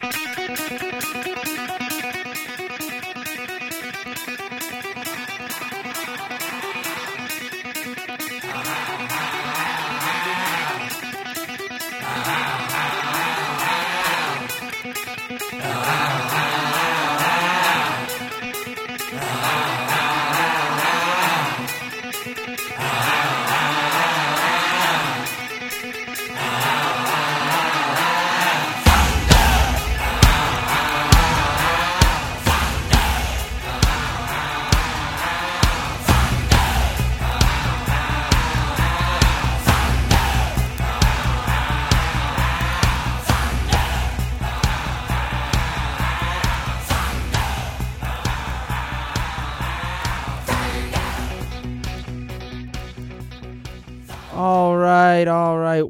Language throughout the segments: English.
All right.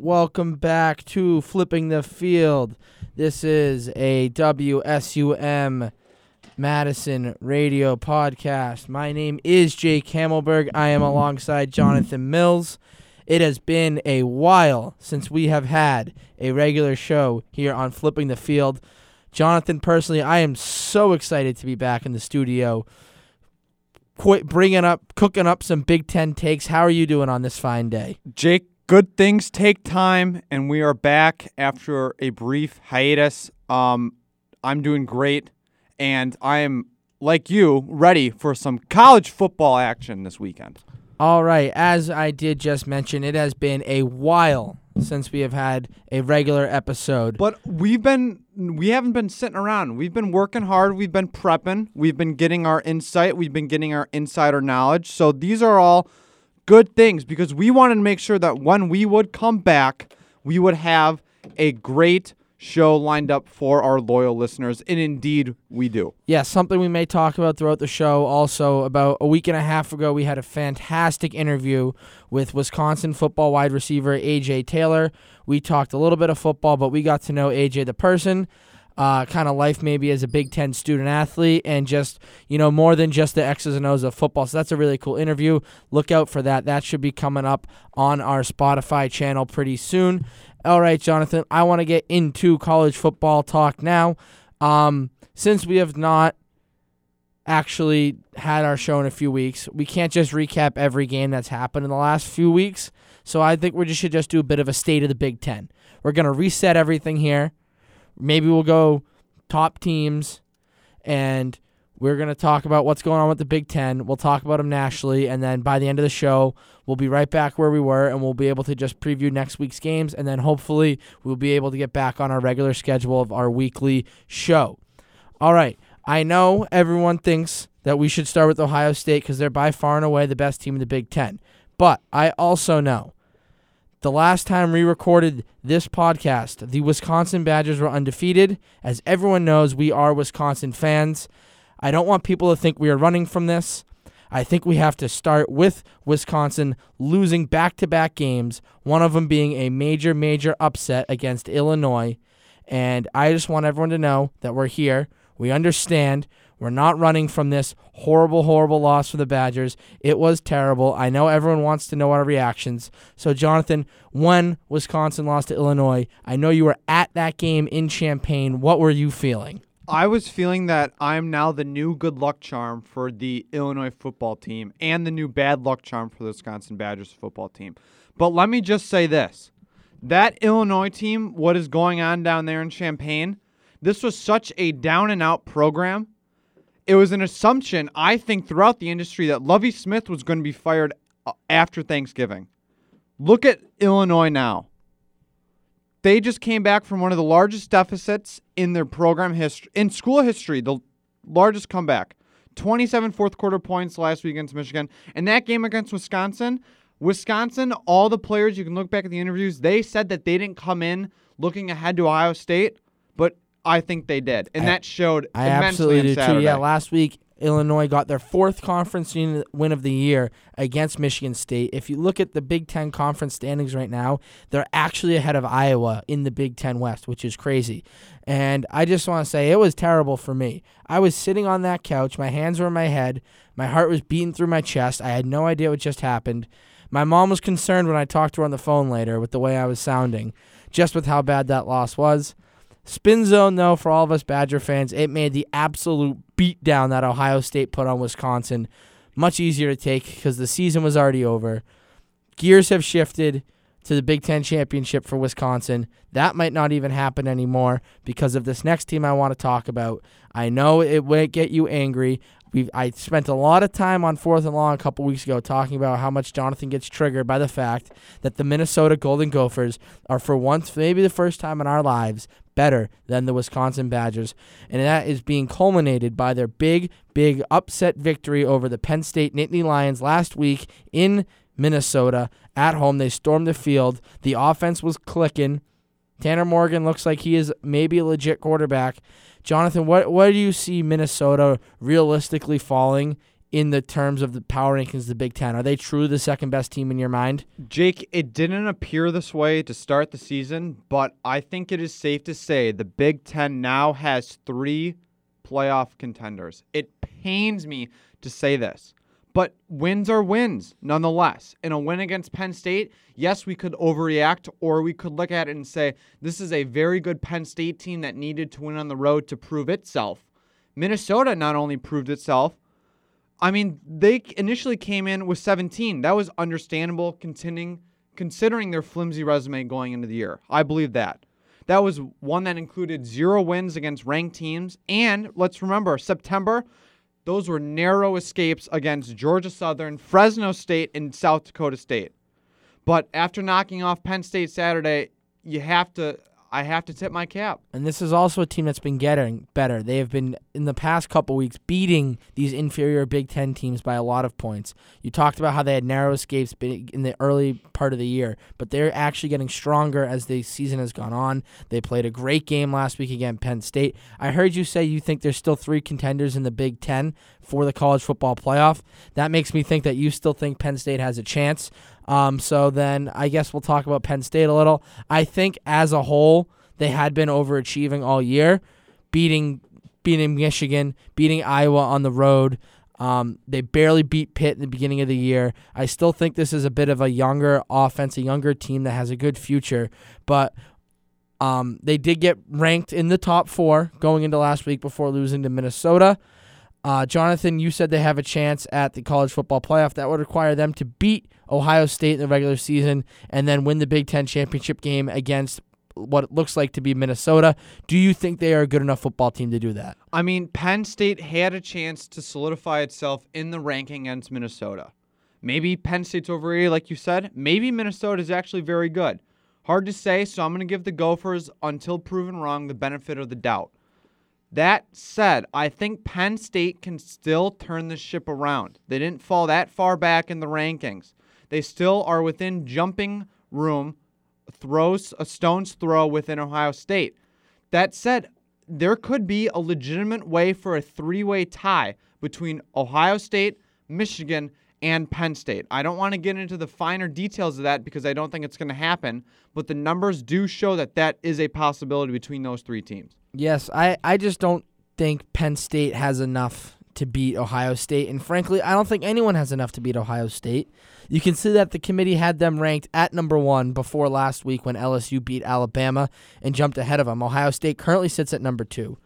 Welcome back to Flipping the Field. This is a WSUM Madison radio podcast. My name is Jake Hamelberg. I am alongside Jonathan Mills. It has been a while since we have had a regular show here on Flipping the Field. Jonathan, personally, I am so excited to be back in the studio, quit bringing up, cooking up some Big Ten takes. How are you doing on this fine day? Jake, good things take time, and we are back after a brief hiatus. Um, I'm doing great, and I am, like you, ready for some college football action this weekend. All right, as I did just mention, it has been a while since we have had a regular episode. But we've been we haven't been sitting around. We've been working hard. We've been prepping. We've been getting our insight. We've been getting our insider knowledge. So these are all good things because we wanted to make sure that when we would come back, we would have a great show lined up for our loyal listeners. And indeed, we do. Yeah, something we may talk about throughout the show. Also, about a week and a half ago, we had a fantastic interview with Wisconsin football wide receiver AJ Taylor. We talked a little bit of football, but we got to know AJ the person, uh, kind of life maybe as a Big Ten student athlete, and just, you know, more than just the X's and O's of football. So that's a really cool interview. Look out for that. That should be coming up on our Spotify channel pretty soon. All right, Jonathan, I want to get into college football talk now. Um, since we have not actually had our show in a few weeks, we can't just recap every game that's happened in the last few weeks. So I think we just should just do a bit of a state of the Big Ten. We're gonna reset everything here. Maybe we'll go top teams, and we're gonna talk about what's going on with the Big Ten. We'll talk about them nationally, and then by the end of the show, we'll be right back where we were, and we'll be able to just preview next week's games, and then hopefully we'll be able to get back on our regular schedule of our weekly show. All right. I know everyone thinks that we should start with Ohio State because they're by far and away the best team in the Big Ten. But I also know the last time we recorded this podcast, the Wisconsin Badgers were undefeated. As everyone knows, we are Wisconsin fans. I don't want people to think we are running from this. I think we have to start with Wisconsin losing back to back games, one of them being a major, major upset against Illinois. And I just want everyone to know that we're here. We understand. We're not running from this horrible, horrible loss for the Badgers. It was terrible. I know everyone wants to know our reactions. So, Jonathan, when Wisconsin lost to Illinois, I know you were at that game in Champaign. What were you feeling? I was feeling that I'm now the new good luck charm for the Illinois football team and the new bad luck charm for the Wisconsin Badgers football team. But let me just say this that Illinois team, what is going on down there in Champaign, this was such a down and out program. It was an assumption, I think, throughout the industry that Lovie Smith was going to be fired uh, after Thanksgiving. Look at Illinois now. They just came back from one of the largest deficits in their program history, in school history, the largest comeback. 27 fourth quarter points last week against Michigan. And that game against Wisconsin, Wisconsin, all the players, you can look back at the interviews, they said that they didn't come in looking ahead to Ohio State, but I think they did. And I- that showed I absolutely Saturday. too. Yeah, last week Illinois got their fourth conference win of the year against Michigan State. If you look at the Big Ten conference standings right now, they're actually ahead of Iowa in the Big Ten West, which is crazy. And I just want to say it was terrible for me. I was sitting on that couch, my hands were in my head, my heart was beating through my chest. I had no idea what just happened. My mom was concerned when I talked to her on the phone later with the way I was sounding, just with how bad that loss was. Spin zone, though, for all of us Badger fans, it made the absolute beatdown that Ohio State put on Wisconsin much easier to take because the season was already over. Gears have shifted to the Big Ten championship for Wisconsin. That might not even happen anymore because of this next team I want to talk about. I know it would get you angry. We I spent a lot of time on fourth and long a couple weeks ago talking about how much Jonathan gets triggered by the fact that the Minnesota Golden Gophers are for once, maybe the first time in our lives, better than the Wisconsin Badgers, and that is being culminated by their big, big upset victory over the Penn State Nittany Lions last week in Minnesota at home. They stormed the field. The offense was clicking. Tanner Morgan looks like he is maybe a legit quarterback. Jonathan, what what do you see Minnesota realistically falling in the terms of the power rankings the Big Ten? Are they truly the second best team in your mind? Jake, it didn't appear this way to start the season, but I think it is safe to say the Big Ten now has three playoff contenders. It pains me to say this. But wins are wins nonetheless. In a win against Penn State, yes, we could overreact, or we could look at it and say, this is a very good Penn State team that needed to win on the road to prove itself. Minnesota not only proved itself, I mean, they initially came in with 17. That was understandable considering, considering their flimsy resume going into the year. I believe that. That was one that included zero wins against ranked teams. And let's remember, September, those were narrow escapes against Georgia Southern, Fresno State, and South Dakota State. But after knocking off Penn State Saturday, you have to I have to tip my cap. And this is also a team that's been getting better. They have been in the past couple weeks beating these inferior Big Ten teams by a lot of points. You talked about how they had narrow escapes in the early part of the year, but they're actually getting stronger as the season has gone on. They played a great game last week against Penn State. I heard you say you think there's still three contenders in the Big Ten for the college football playoff. That makes me think that you still think Penn State has a chance. Um, so then I guess we'll talk about Penn State a little. I think as a whole, they had been overachieving all year, beating beating Michigan, beating Iowa on the road. Um, they barely beat Pitt in the beginning of the year. I still think this is a bit of a younger offense, a younger team that has a good future, but um, they did get ranked in the top four going into last week before losing to Minnesota. Uh, Jonathan, you said they have a chance at the college football playoff. That would require them to beat Ohio State in the regular season and then win the Big Ten championship game against what it looks like to be Minnesota. Do you think they are a good enough football team to do that? I mean, Penn State had a chance to solidify itself in the ranking against Minnesota. Maybe Penn State's overrated, like you said. Maybe Minnesota is actually very good. Hard to say, so I'm going to give the Gophers, until proven wrong, the benefit of the doubt. That said, I think Penn State can still turn the ship around. They didn't fall that far back in the rankings. They still are within jumping room, throws a stone's throw within Ohio State. That said, there could be a legitimate way for a three-way tie between Ohio State, Michigan, and Penn State. I don't want to get into the finer details of that because I don't think it's going to happen, but the numbers do show that that is a possibility between those three teams. Yes, I, I just don't think Penn State has enough to beat Ohio State. And frankly, I don't think anyone has enough to beat Ohio State. You can see that the committee had them ranked at number one before last week when LSU beat Alabama and jumped ahead of them. Ohio State currently sits at number two.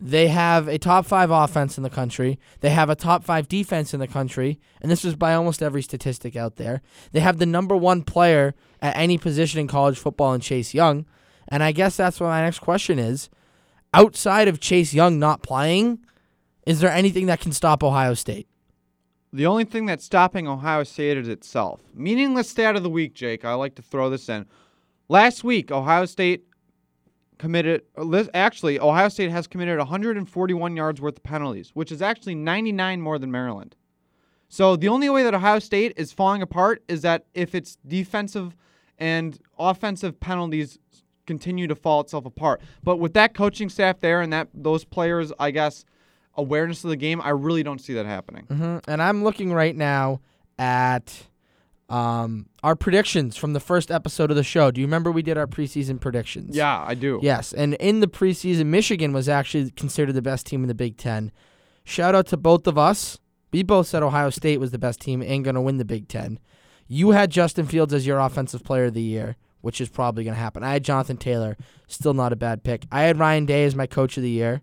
They have a top five offense in the country. They have a top five defense in the country. And this is by almost every statistic out there. They have the number one player at any position in college football in Chase Young. And I guess that's what my next question is outside of Chase Young not playing, is there anything that can stop Ohio State? The only thing that's stopping Ohio State is itself. Meaningless stat of the week, Jake. I like to throw this in. Last week, Ohio State committed, actually, Ohio State has committed 141 yards worth of penalties, which is actually 99 more than Maryland. So the only way that Ohio State is falling apart is that if its defensive and offensive penalties continue to fall itself apart. But with that coaching staff there and that those players, I guess, awareness of the game, I really don't see that happening. Mm-hmm. And I'm looking right now at um, our predictions from the first episode of the show. Do you remember we did our preseason predictions? Yeah, I do. Yes, and in the preseason, Michigan was actually considered the best team in the Big Ten. Shout out to both of us. We both said Ohio State was the best team and going to win the Big Ten. You had Justin Fields as your offensive player of the year. which is probably going to happen. I had Jonathan Taylor, still not a bad pick. I had Ryan Day as my coach of the year.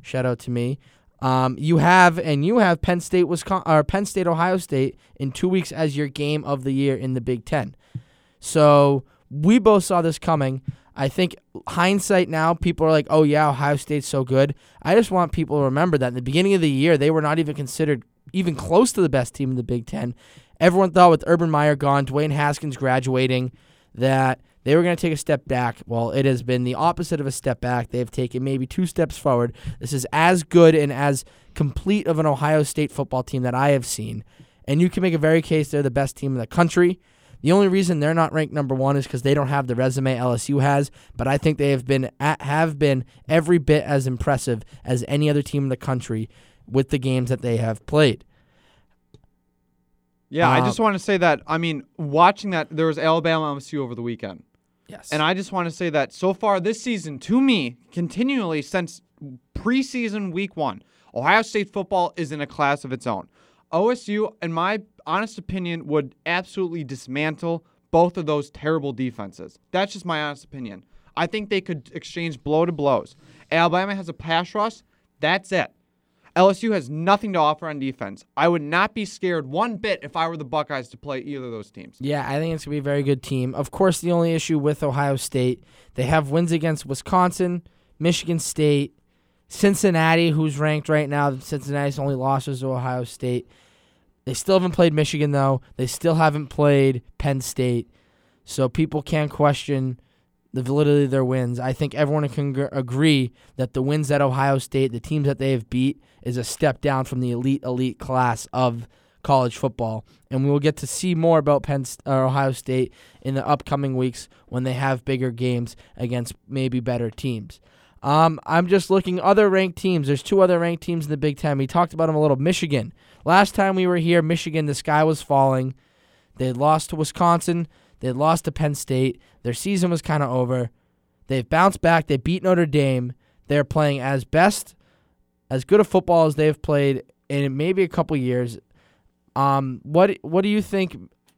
Shout out to me. Um, you have and you have Penn State, Wisconsin, or Penn State, Ohio State in two weeks as your game of the year in the Big Ten. So we both saw this coming. I think hindsight now, people are like, "Oh yeah, Ohio State's so good." I just want people to remember that in the beginning of the year, they were not even considered even close to the best team in the Big Ten. Everyone thought with Urban Meyer gone, Dwayne Haskins graduating, that they were going to take a step back. Well, it has been the opposite of a step back. They've taken maybe two steps forward. This is as good and as complete of an Ohio State football team that I have seen. And you can make a very case they're the best team in the country. The only reason they're not ranked number one is because they don't have the resume LSU has. But I think they have been at, have been every bit as impressive as any other team in the country with the games that they have played. Yeah, I Um, just want to say that. I mean, watching that, there was Alabama LSU over the weekend. Yes. And I just want to say that so far this season, to me, continually since preseason week one, Ohio State football is in a class of its own. OSU, in my honest opinion, would absolutely dismantle both of those terrible defenses. That's just my honest opinion. I think they could exchange blow to blows. Alabama has a pass rush. That's it. LSU has nothing to offer on defense. I would not be scared one bit if I were the Buckeyes to play either of those teams. Yeah, I think it's going to be a very good team. Of course, the only issue with Ohio State, they have wins against Wisconsin, Michigan State, Cincinnati, who's ranked right now. Cincinnati's only losses to Ohio State. They still haven't played Michigan, though. They still haven't played Penn State. So people can question the validity of their wins. I think everyone can gr- agree that the wins at Ohio State, the teams that they have beat, is a step down from the elite, elite class of college football. And we will get to see more about Penn or Ohio State in the upcoming weeks when they have bigger games against maybe better teams. Um, I'm just looking other ranked teams. There's two other ranked teams in the Big Ten. We talked about them a little. Michigan. Last time we were here, Michigan, the sky was falling. They lost to Wisconsin. They lost to Penn State. Their season was kind of over. They've bounced back. They beat Notre Dame. They're playing as best, as good a football as they've played in maybe a couple years. Um, what what do you think?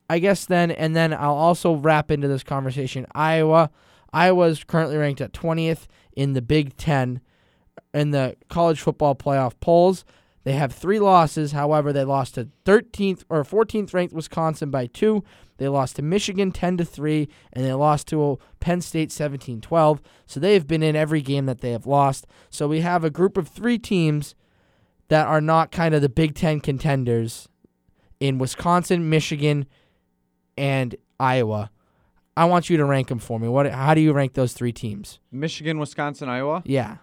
I guess then, and then I'll also wrap into this conversation. Iowa, Iowa is currently ranked at 20th in the Big Ten in the college football playoff polls. They have three losses. However, they lost to 13th or 14th ranked Wisconsin by two. They lost to Michigan 10 to 3 and they lost to Penn State 17-12. So they have been in every game that they have lost. So we have a group of 3 teams that are not kind of the Big 10 contenders in Wisconsin, Michigan, and Iowa. I want you to rank them for me. What how do you rank those 3 teams? Michigan, Wisconsin, Iowa. Yeah.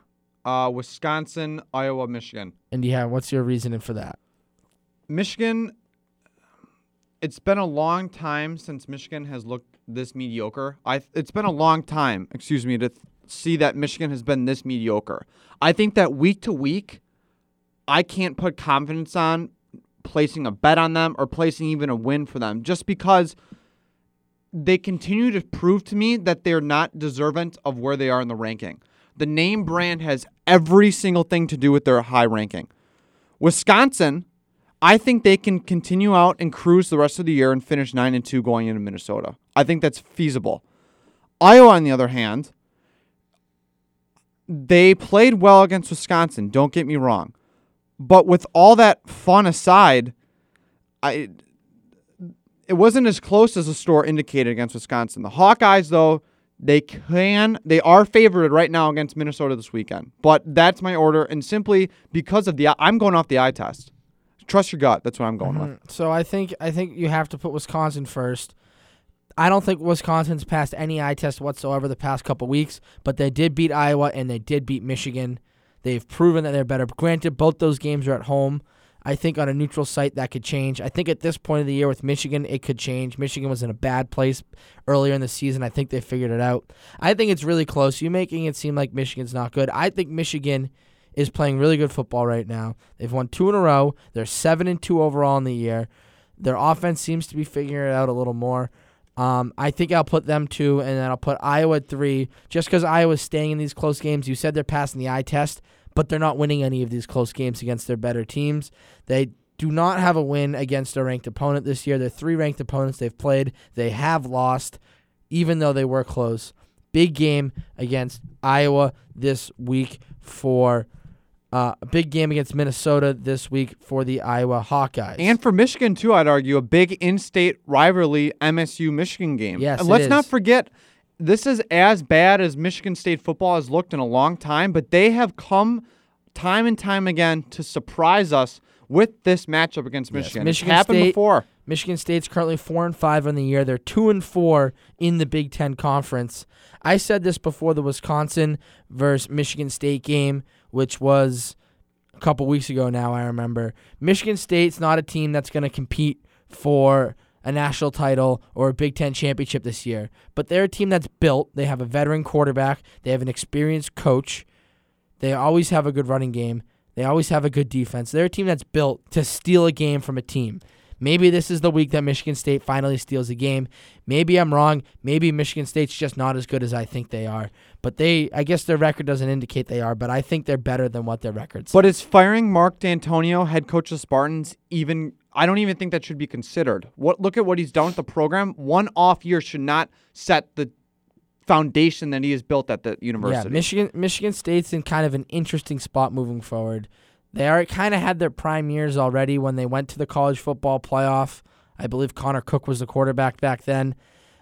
Uh, Wisconsin, Iowa, Michigan. And yeah, what's your reasoning for that? Michigan. It's been a long time since Michigan has looked this mediocre. I. It's been a long time, excuse me, to th- see that Michigan has been this mediocre. I think that week to week, I can't put confidence on placing a bet on them or placing even a win for them, just because they continue to prove to me that they're not deserving of where they are in the ranking. The name brand has every single thing to do with their high ranking. Wisconsin, I think they can continue out and cruise the rest of the year and finish 9 and 2 going into Minnesota. I think that's feasible. Iowa on the other hand, they played well against Wisconsin, don't get me wrong. But with all that fun aside, I it wasn't as close as the store indicated against Wisconsin. The Hawkeyes though, they can they are favored right now against Minnesota this weekend. But that's my order and simply because of the I'm going off the eye test. Trust your gut. That's what I'm going with. Mm, So I think I think you have to put Wisconsin first. I don't think Wisconsin's passed any eye test whatsoever the past couple weeks, but they did beat Iowa and they did beat Michigan. They've proven that they're better. Granted, both those games are at home. I think on a neutral site that could change. I think at this point of the year with Michigan, it could change. Michigan was in a bad place earlier in the season. I think they figured it out. I think it's really close. You making it seem like Michigan's not good. I think Michigan is playing really good football right now. They've won two in a row. They're seven and two overall in the year. Their offense seems to be figuring it out a little more. Um, I think I'll put them two, and then I'll put Iowa three, just because Iowa's staying in these close games. You said they're passing the eye test, but they're not winning any of these close games against their better teams. They do not have a win against a ranked opponent this year. They're three ranked opponents they've played. They have lost. even though they were close. Big game against Iowa this week for uh, a big game against Minnesota this week for the Iowa Hawkeyes. And for Michigan too, I'd argue a big in-state rivalry MSU Michigan game. Yes, and let's not forget this is as bad as Michigan State football has looked in a long time, but they have come time and time again to surprise us with this matchup against Yes, Michigan. Michigan it's happened State- before. Michigan State's currently four and five on the year. They're two and four in the Big Ten Conference. I said this before the Wisconsin versus Michigan State game, which was a couple weeks ago now, I remember. Michigan State's not a team that's going to compete for a national title or a Big Ten championship this year, but they're a team that's built. They have a veteran quarterback, they have an experienced coach, they always have a good running game, they always have a good defense. They're a team that's built to steal a game from a team. Maybe this is the week that Michigan State finally steals a game. Maybe I'm wrong. Maybe Michigan State's just not as good as I think they are. But they, I guess their record doesn't indicate they are, but I think they're better than what their records. But is firing Mark Dantonio, head coach of Spartans, even? I don't even think that should be considered. What look at what he's done with the program. One off year should not set the foundation that he has built at the university. yeah. Michigan Michigan State's in kind of an interesting spot moving forward. They are kind of had their prime years already when they went to the college football playoff. I believe Connor Cook was the quarterback back then.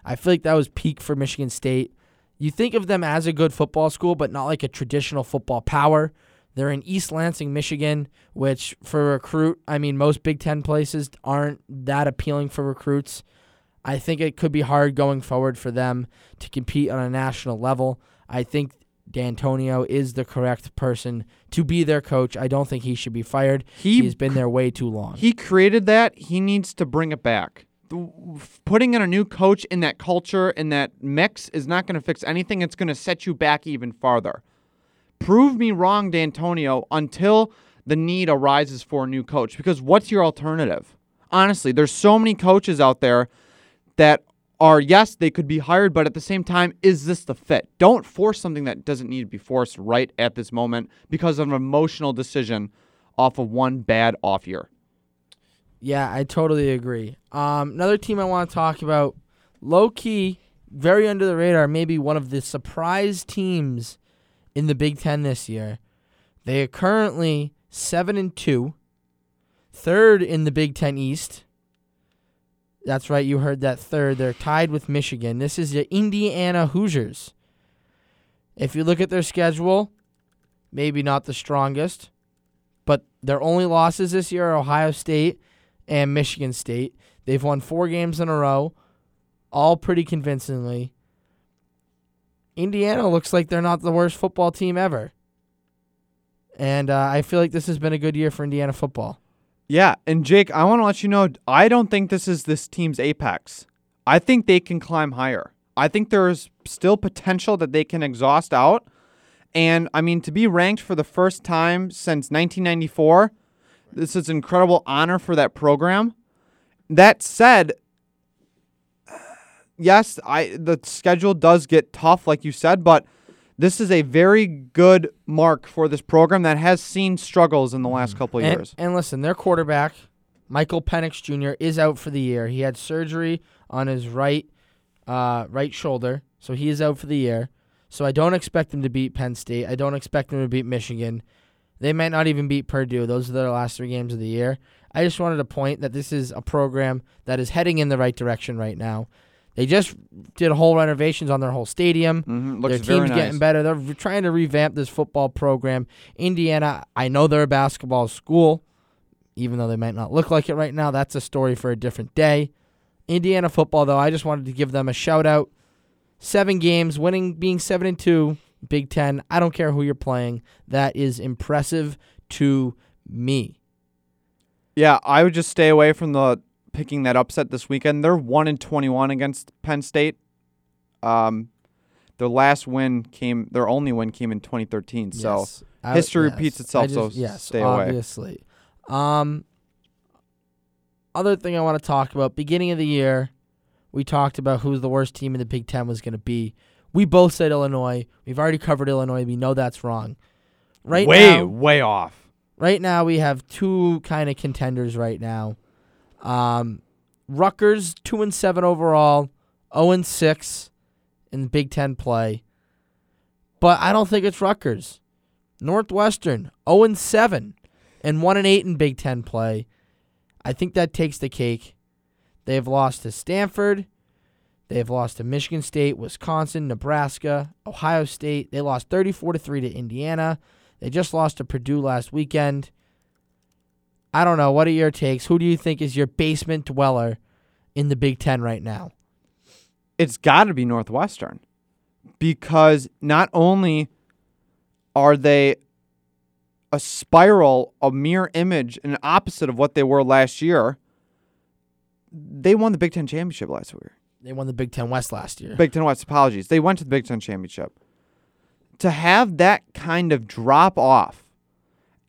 I feel like that was peak for Michigan State. You think of them as a good football school, but not like a traditional football power. They're in East Lansing, Michigan, which for recruit, I mean, most Big Ten places aren't that appealing for recruits. I think it could be hard going forward for them to compete on a national level. I think Dantonio is the correct person to be their coach. I don't think he should be fired. He He's been there way too long. He created that. He needs to bring it back. Putting in a new coach in that culture, in that mix, is not going to fix anything. It's going to set you back even farther. Prove me wrong, Dantonio, until the need arises for a new coach. Because what's your alternative? Honestly, there's so many coaches out there that are, yes, they could be hired, but at the same time, is this the fit? Don't force something that doesn't need to be forced right at this moment because of an emotional decision off of one bad off year. Yeah, I totally agree. Um, another team I want to talk about, low key, very under the radar, maybe one of the surprise teams in the Big Ten this year. They are currently seven and two, third in the Big Ten East. That's right, you heard that third. They're tied with Michigan. This is the Indiana Hoosiers. If you look at their schedule, maybe not the strongest, but their only losses this year are Ohio State and Michigan State. They've won four games in a row, all pretty convincingly. Indiana looks like they're not the worst football team ever. And uh, I feel like this has been a good year for Indiana football. Yeah, and Jake, I want to let you know I don't think this is this team's apex. I think they can climb higher. I think there's still potential that they can exhaust out. And I mean, to be ranked for the first time since 1994, this is an incredible honor for that program. That said, yes, I the schedule does get tough, like you said, but this is a very good mark for this program that has seen struggles in the last couple of And, years. and listen, their quarterback, Michael Penix Jr., is out for the year. He had surgery on his right uh, right shoulder, so he is out for the year. So I don't expect them to beat Penn State. I don't expect them to beat Michigan. They might not even beat Purdue. Those are their last three games of the year. I just wanted to point that this is a program that is heading in the right direction right now. They just did whole renovations on their whole stadium. Mm-hmm. Their team's nice. getting better. They're trying to revamp this football program. Indiana, I know they're a basketball school, even though they might not look like it right now. That's a story for a different day. Indiana football, though, I just wanted to give them a shout out. Seven games, winning, being seven and two, Big Ten. I don't care who you're playing. That is impressive to me. Yeah, I would just stay away from the picking that upset this weekend. They're one and twenty-one against Penn State. Um, their last win came. Their only win came in 2013. So Yes. I- history yes. repeats itself, I so yes, stay away. obviously. Um, other thing I want to talk about: beginning of the year, we talked about who the worst team in the Big Ten was going to be. We both said Illinois. We've already covered Illinois. We know that's wrong. Right way, now, way off. right now we have two kind of contenders right now. Um, Rutgers two and seven overall, zero and six. in Big Ten play, but I don't think it's Rutgers. Northwestern 0 and 7 and 1 and 8 in Big Ten play. I think that takes the cake. They have lost to Stanford. They have lost to Michigan State, Wisconsin, Nebraska, Ohio State. They lost 34 to 3 to Indiana. They just lost to Purdue last weekend. I don't know. What are your takes? Who do you think is your basement dweller in the Big Ten right now? It's got to be Northwestern because not only are they a spiral, a mirror image, an opposite of what they were last year, they won the Big Ten championship last year. They won the Big Ten West last year. Big Ten West, apologies. They went to the Big Ten championship. To have that kind of drop off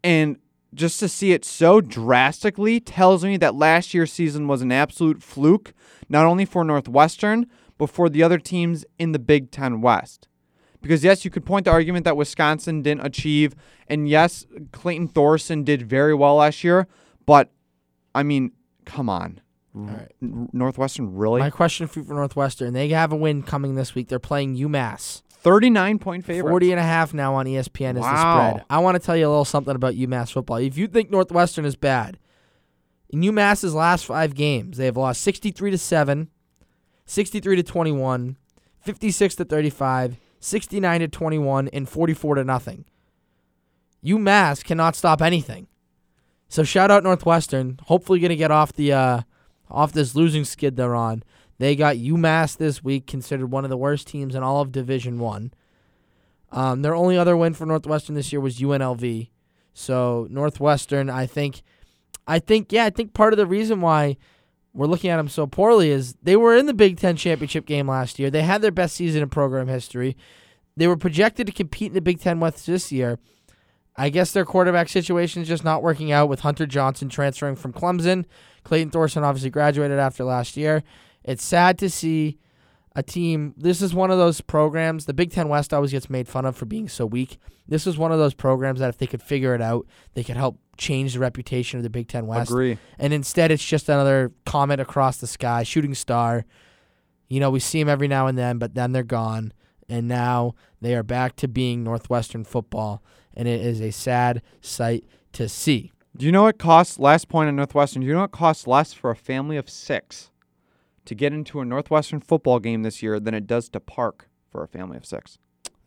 and just to see it so drastically tells me that last year's season was an absolute fluke, not only for Northwestern, but for the other teams in the Big Ten West. Because, yes, you could point the argument that Wisconsin didn't achieve, and yes, Clayton Thorson did very well last year, but I mean, come on. right. Northwestern, really? My question for Northwestern, they have a win coming this week. They're playing UMass. 39 point favorite. 40 and a half now on ESPN is the spread. I want to tell you a little something about UMass football. If you think Northwestern is bad, in UMass's last five games, they have lost 63 to 7, 63 to 21, 56 to 35, 69 to 21, and 44 to nothing. UMass cannot stop anything. So shout out Northwestern. Hopefully going to get off the uh, off this losing skid they're on. They got UMass this week, considered one of the worst teams in all of Division One. Um, their only other win for Northwestern this year was UNLV. So Northwestern, I think, I think, yeah, I think part of the reason why we're looking at them so poorly is they were in the Big Ten championship game last year. They had their best season in program history. They were projected to compete in the Big Ten West this year. I guess their quarterback situation is just not working out with Hunter Johnson transferring from Clemson. Clayton Thorson obviously graduated after last year. It's sad to see a team. This is one of those programs. The Big Ten West always gets made fun of for being so weak. This is one of those programs that if they could figure it out, they could help change the reputation of the Big Ten West. Agree. And instead, it's just another comet across the sky, shooting star. You know, we see them every now and then, but then they're gone. And now they are back to being Northwestern football. And it is a sad sight to see. Do you know what costs, last point on Northwestern, do you know what costs less for a family of six to get into a Northwestern football game this year than it does to park for a family of six?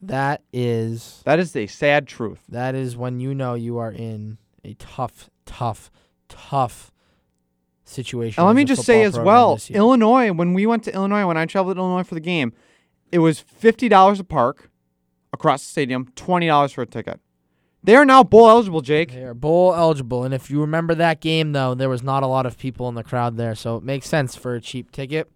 That is That is a sad truth. that is when you know you are in a tough, tough, tough situation. And let me just say as well. Illinois, when we went to Illinois, when I traveled to Illinois for the game, it was $50 a park across the stadium, $20 for a ticket. They are now bowl eligible, Jake. They are bowl eligible, and if you remember that game, though, there was not a lot of people in the crowd there, so it makes sense for a cheap ticket.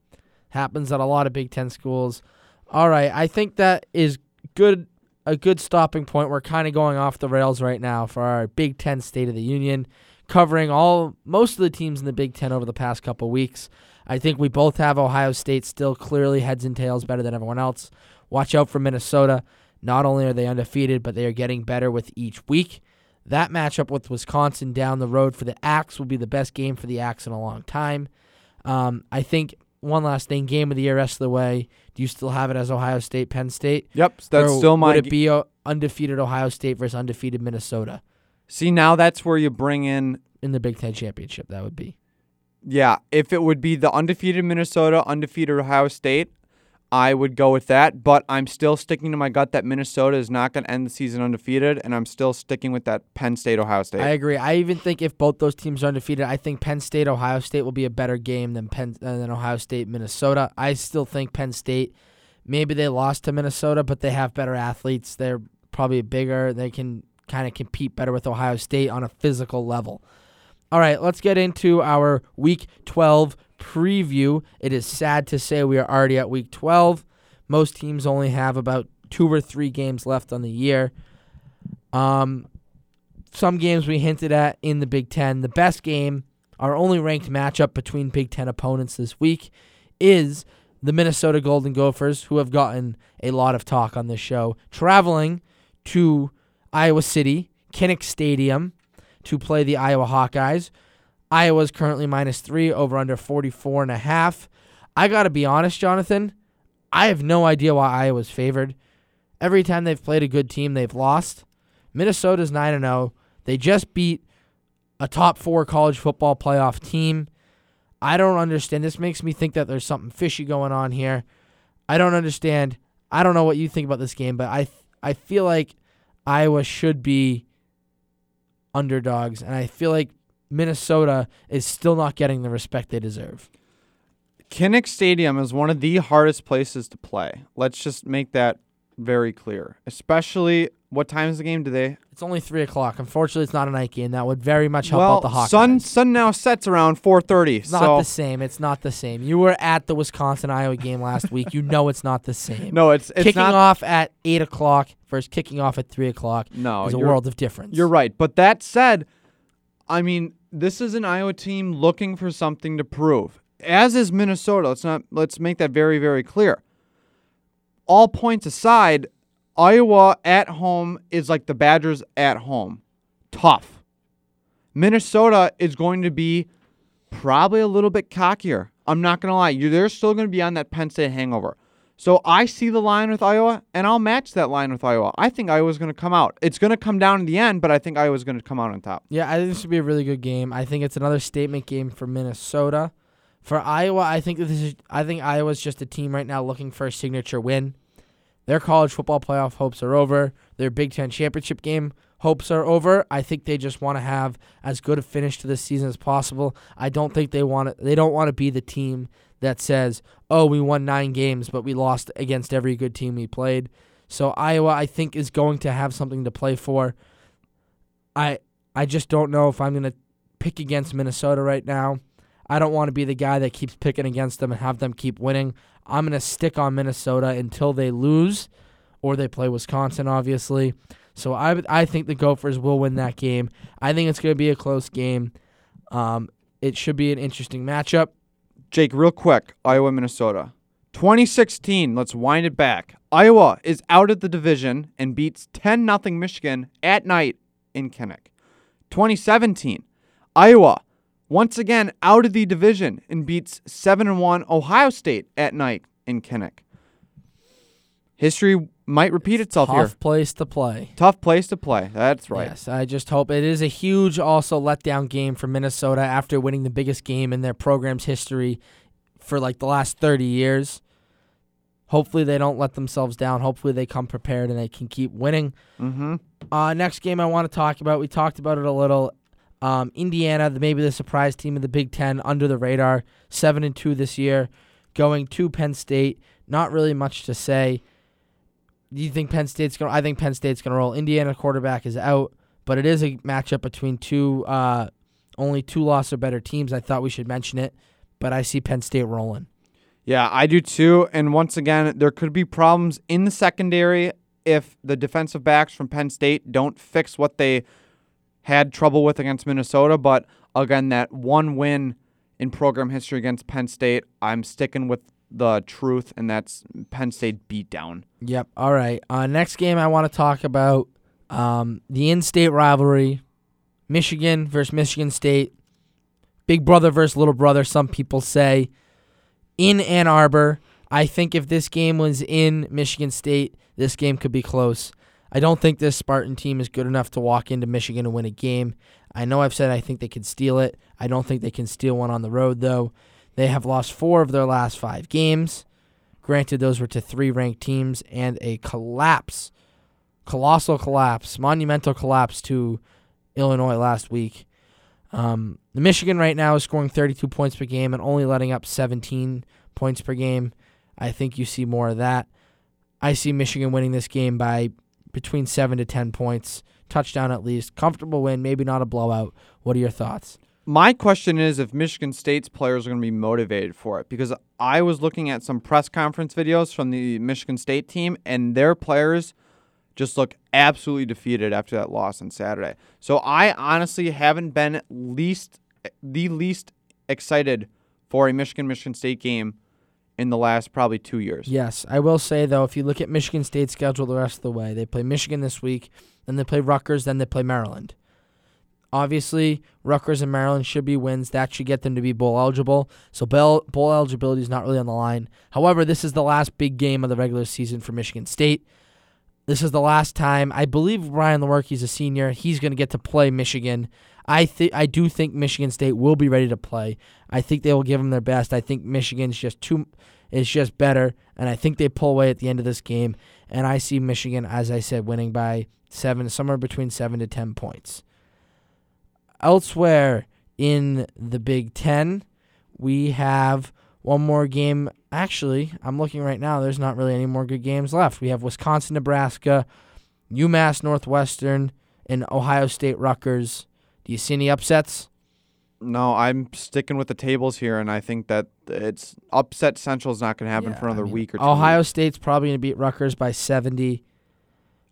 Happens at a lot of Big Ten schools. All right, I think that is good. A good stopping point. We're kind of going off the rails right now for our Big Ten State of the Union, covering all most of the teams in the Big Ten over the past couple weeks. I think we both have Ohio State still clearly heads and tails better than everyone else. Watch out for Minnesota. Not only are they undefeated, but they are getting better with each week. That matchup with Wisconsin down the road for the Axe will be the best game for the Axe in a long time. Um, I think one last thing, game of the year rest of the way. Do you still have it as Ohio State, Penn State? Yep, that's Or still my. Would it be uh, undefeated Ohio State versus undefeated Minnesota See, now that's where you bring in in the Big Ten championship? That would be. Yeah, if it would be the undefeated Minnesota, undefeated Ohio State, I would go with that. But I'm still sticking to my gut that Minnesota is not going to end the season undefeated, and I'm still sticking with that Penn State Ohio State. I agree. I even think if both those teams are undefeated, I think Penn State Ohio State will be a better game than Penn uh, than Ohio State Minnesota. I still think Penn State. Maybe they lost to Minnesota, but they have better athletes. They're probably bigger. They can kind of compete better with Ohio State on a physical level. All right, let's get into our Week 12 preview. It is sad to say we are already at Week 12. Most teams only have about two or three games left on the year. Um, some games we hinted at in the Big Ten. The best game, our only ranked matchup between Big Ten opponents this week, is the Minnesota Golden Gophers, who have gotten a lot of talk on this show, traveling to Iowa City, Kinnick Stadium, to play the Iowa Hawkeyes. Iowa's currently minus three, over under 44 and a half. I got to be honest, Jonathan. I have no idea why Iowa's favored. Every time they've played a good team, they've lost. Minnesota's 9 0. They just beat a top four college football playoff team. I don't understand. This makes me think that there's something fishy going on here. I don't understand. I don't know what you think about this game, but I I feel like Iowa should be underdogs, and I feel like Minnesota is still not getting the respect they deserve. Kinnick Stadium is one of the hardest places to play. Let's just make that very clear. Especially, what time is the game today? It's only three o'clock. Unfortunately, it's not a night game. That would very much help well, out the Hawkeyes. sun sun now sets around 4:30. It's not so the same. It's not the same. You were at the Wisconsin Iowa game last week. You know it's not the same. no, it's it's kicking not. off at eight o'clock versus kicking off at three o'clock no, is a world of difference. You're right. But that said, I mean, this is an Iowa team looking for something to prove. As is Minnesota. Let's not let's make that very, very clear. All points aside, Iowa at home is like the Badgers at home. Tough. Minnesota is going to be probably a little bit cockier. I'm not going to lie. You they're still going to be on that Penn State hangover. So I see the line with Iowa, and I'll match that line with Iowa. I think Iowa's going to come out. It's going to come down in the end, but I think Iowa's going to come out on top. Yeah, I think this would be a really good game. I think it's another statement game for Minnesota. For Iowa, I think this is I think Iowa's just a team right now looking for a signature win. Their college football playoff hopes are over. Their Big Ten championship game hopes are over. I think they just want to have as good a finish to this season as possible. I don't think they want to, they don't want to be the team that says, "Oh, we won 9 games, but we lost against every good team we played." So Iowa I think is going to have something to play for. I I just don't know if I'm going to pick against Minnesota right now. I don't want to be the guy that keeps picking against them and have them keep winning. I'm going to stick on Minnesota until they lose or they play Wisconsin, obviously. So I, I think the Gophers will win that game. I think it's going to be a close game. Um, it should be an interesting matchup. Jake, real quick Iowa, Minnesota. 2016, let's wind it back. Iowa is out of the division and beats 10 0 Michigan at night in Kinnick. 2017, Iowa once again out of the division and beats 7 1 Ohio State at night in Kinnick. History might repeat itself Tough here. Tough place to play. Tough place to play. That's right. Yes, I just hope it is a huge also letdown game for Minnesota after winning the biggest game in their program's history for like the last 30 years. Hopefully they don't let themselves down. Hopefully they come prepared and they can keep winning. Mm-hmm. Uh, next game I want to talk about. We talked about it a little. Um, Indiana, the, maybe the surprise team of the Big Ten, under the radar, seven and two this year, going to Penn State. Not really much to say. Do you think Penn State's to I think Penn State's going to roll. Indiana quarterback is out, but it is a matchup between two, uh, only two loss or better teams. I thought we should mention it, but I see Penn State rolling. Yeah, I do too. And once again, there could be problems in the secondary if the defensive backs from Penn State don't fix what they had trouble with against Minnesota. But again, that one win in program history against Penn State, I'm sticking with the truth, and that's Penn State beatdown. Yep. All right. Uh, next game I want to talk about um, the in-state rivalry, Michigan versus Michigan State, big brother versus little brother. Some people say in Ann Arbor. I think if this game was in Michigan State, this game could be close. I don't think this Spartan team is good enough to walk into Michigan and win a game. I know I've said I think they could steal it. I don't think they can steal one on the road, though. They have lost four of their last five games. Granted, those were to three ranked teams and a collapse, colossal collapse, monumental collapse to Illinois last week. Um, Michigan right now is scoring 32 points per game and only letting up 17 points per game. I think you see more of that. I see Michigan winning this game by between 7 to 10 points, touchdown at least. Comfortable win, maybe not a blowout. What are your thoughts? My question is if Michigan State's players are going to be motivated for it because I was looking at some press conference videos from the Michigan State team and their players just look absolutely defeated after that loss on Saturday. So I honestly haven't been least the least excited for a Michigan Michigan State game in the last probably 2 years. Yes, I will say though, if you look at Michigan State's schedule the rest of the way, they play Michigan this week, then they play Rutgers, then they play Maryland. Obviously, Rutgers and Maryland should be wins. That should get them to be bowl eligible. So bowl, eligibility is not really on the line. However, this is the last big game of the regular season for Michigan State. This is the last time. I believe Brian Lewerke's a senior. He's going to get to play Michigan. I think I do think Michigan State will be ready to play. I think they will give them their best. I think Michigan's just too is just better, and I think they pull away at the end of this game. And I see Michigan, as I said, winning by seven, somewhere between seven to ten points. Elsewhere in the Big Ten, we have one more game. Actually, I'm looking right now. There's not really any more good games left. We have Wisconsin, Nebraska, UMass Northwestern, and Ohio State Rutgers. Do you see any upsets? No, I'm sticking with the tables here, and I think that it's upset central is not going to happen Yeah, for another I mean, week or two. Ohio. State's probably going to beat Rutgers by 70.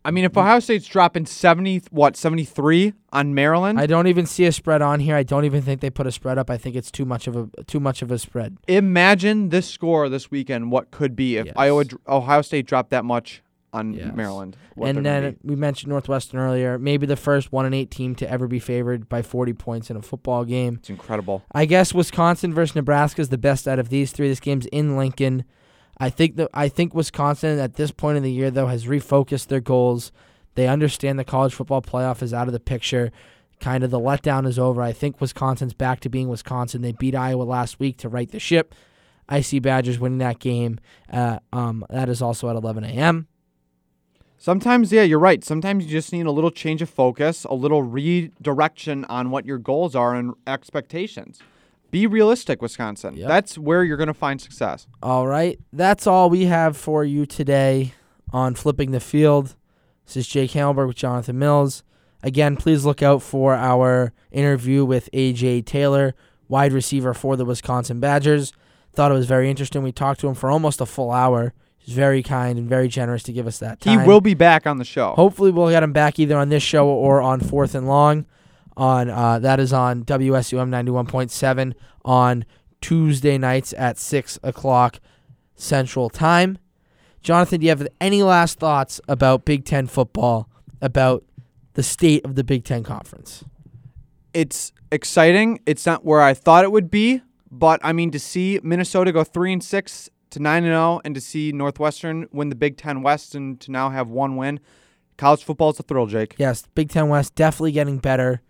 I mean, if Ohio State's dropping seventy, what seventy three on Maryland, I don't even see a spread on here. I don't even think they put a spread up. I think it's too much of a too much of a spread. imagine this score this weekend. What could be if Yes. Iowa, Ohio State dropped that much on Yes. Maryland? and then we mentioned Northwestern earlier. Maybe the first one and eight team to ever be favored by 40 points in a football game. it's incredible. I guess Wisconsin versus Nebraska is the best out of these three. This game's in Lincoln. I think that I think Wisconsin at this point in the year though has refocused their goals. They understand the college football playoff is out of the picture. Kind of the letdown is over. I think Wisconsin's back to being Wisconsin. They beat Iowa last week to right the ship. I see Badgers winning that game. Uh, um, that is also at 11 a.m. Sometimes, yeah, you're right. Sometimes you just need a little change of focus, a little redirection on what your goals are and expectations. Be realistic, Wisconsin. Yep. That's where you're going to find success. All right. That's all we have for you today on Flipping the Field. This is Jake Hamilberg with Jonathan Mills. Again, please look out for our interview with AJ Taylor, wide receiver for the Wisconsin Badgers. Thought it was very interesting. We talked to him for almost a full hour. He's very kind and very generous to give us that time. He will be back on the show. Hopefully, we'll get him back either on this show or on Fourth and Long. On uh, that is on WSUM ninety one point seven on Tuesday nights at six o'clock Central Time. Jonathan, do you have any last thoughts about Big Ten football? About the state of the Big Ten Conference? It's exciting. It's not where I thought it would be, but I mean to see Minnesota go 3 and 6 to 9 and 0 and to see Northwestern win the Big 10 West and to now have one win. College football is a thrill, Jake. Yes, Big Ten West definitely getting better,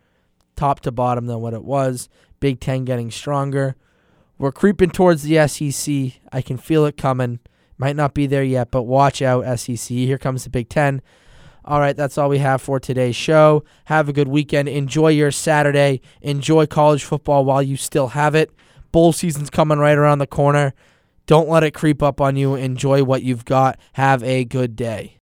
top to bottom than what it was. Big Ten getting stronger. We're creeping towards the SEC. I can feel it coming. Might not be there yet, but watch out, SEC. Here comes the Big Ten. All right, that's all we have for today's show. Have a good weekend. Enjoy your Saturday. Enjoy college football while you still have it. Bowl season's coming right around the corner. Don't let it creep up on you. Enjoy what you've got. Have a good day.